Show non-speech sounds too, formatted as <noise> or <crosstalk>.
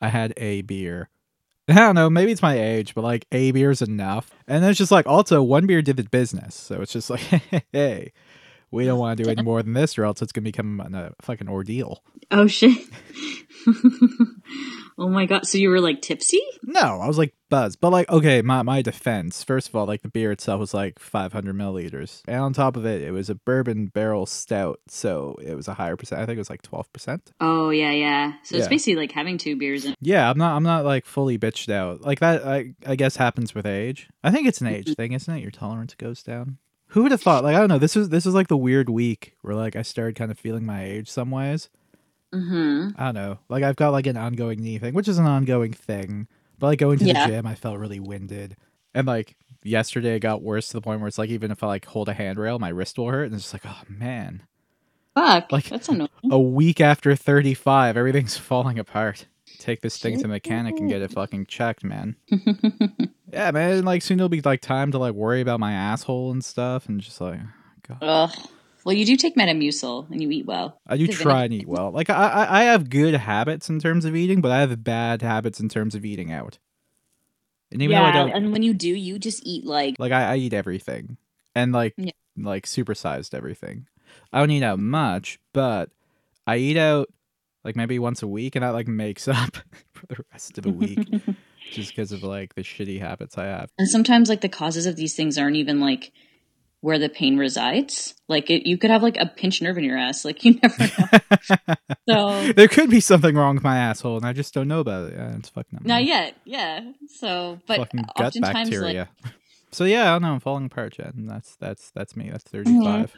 I had a beer. I don't know, maybe it's my age, but like a beer is enough. And then it's just like also one beer did the business. So it's just like, <laughs> hey, we don't want to do any more than this, or else it's gonna become a fucking ordeal. Oh shit. <laughs> oh my god. So you were like tipsy? No, I was like buzzed. But like, okay, my my defense. First of all, like the beer itself was like 500 milliliters, and on top of it, it was a bourbon barrel stout, so it was a higher percent. I think it was like 12 percent. Oh yeah, yeah. So Yeah. it's basically like having two beers in. Yeah, I'm not. I'm not like fully bitched out. Like that. I I guess happens with age. I think it's an mm-hmm. age thing, isn't it? Your tolerance goes down. Who would have thought? Like I don't know. This is this is like the weird week where like I started kind of feeling my age some ways. Mm-hmm. I don't know. Like I've got like an ongoing knee thing, which is an ongoing thing. But like going to Yeah. the gym, I felt really winded. And like yesterday, it got worse to the point where it's like even if I like hold a handrail, my wrist will hurt, and it's just like, oh man. Fuck. Like- that's annoying. A week after thirty five, everything's <laughs> falling apart. Take this thing to mechanic and get it fucking checked, man. <laughs> Yeah, man. Like soon it'll be like time to like worry about my asshole and stuff, and just like, God. Ugh. Well, you do take Metamucil and you eat well. I do try and eat well. Like I, I, I have good habits in terms of eating, but I have bad habits in terms of eating out. And even though I yeah, don't, and when you do, you just eat like like I, I eat everything, and like Yeah. like supersized everything. I don't eat out much, but I eat out like maybe once a week, and that like makes <laughs> up for the rest of the week <laughs> just because of like the shitty habits I have. And sometimes like the causes of these things aren't even like where the pain resides. Like it, you could have like a pinched nerve in your ass. Like you <laughs> never know. <laughs> so there could be something wrong with my asshole, and I just don't know about it. Yeah, it's fucking not yet. Yeah. So, but fucking oftentimes like <laughs> so yeah, I don't know. I'm falling apart, Jen. That's that's that's me. That's Mm-hmm. 35.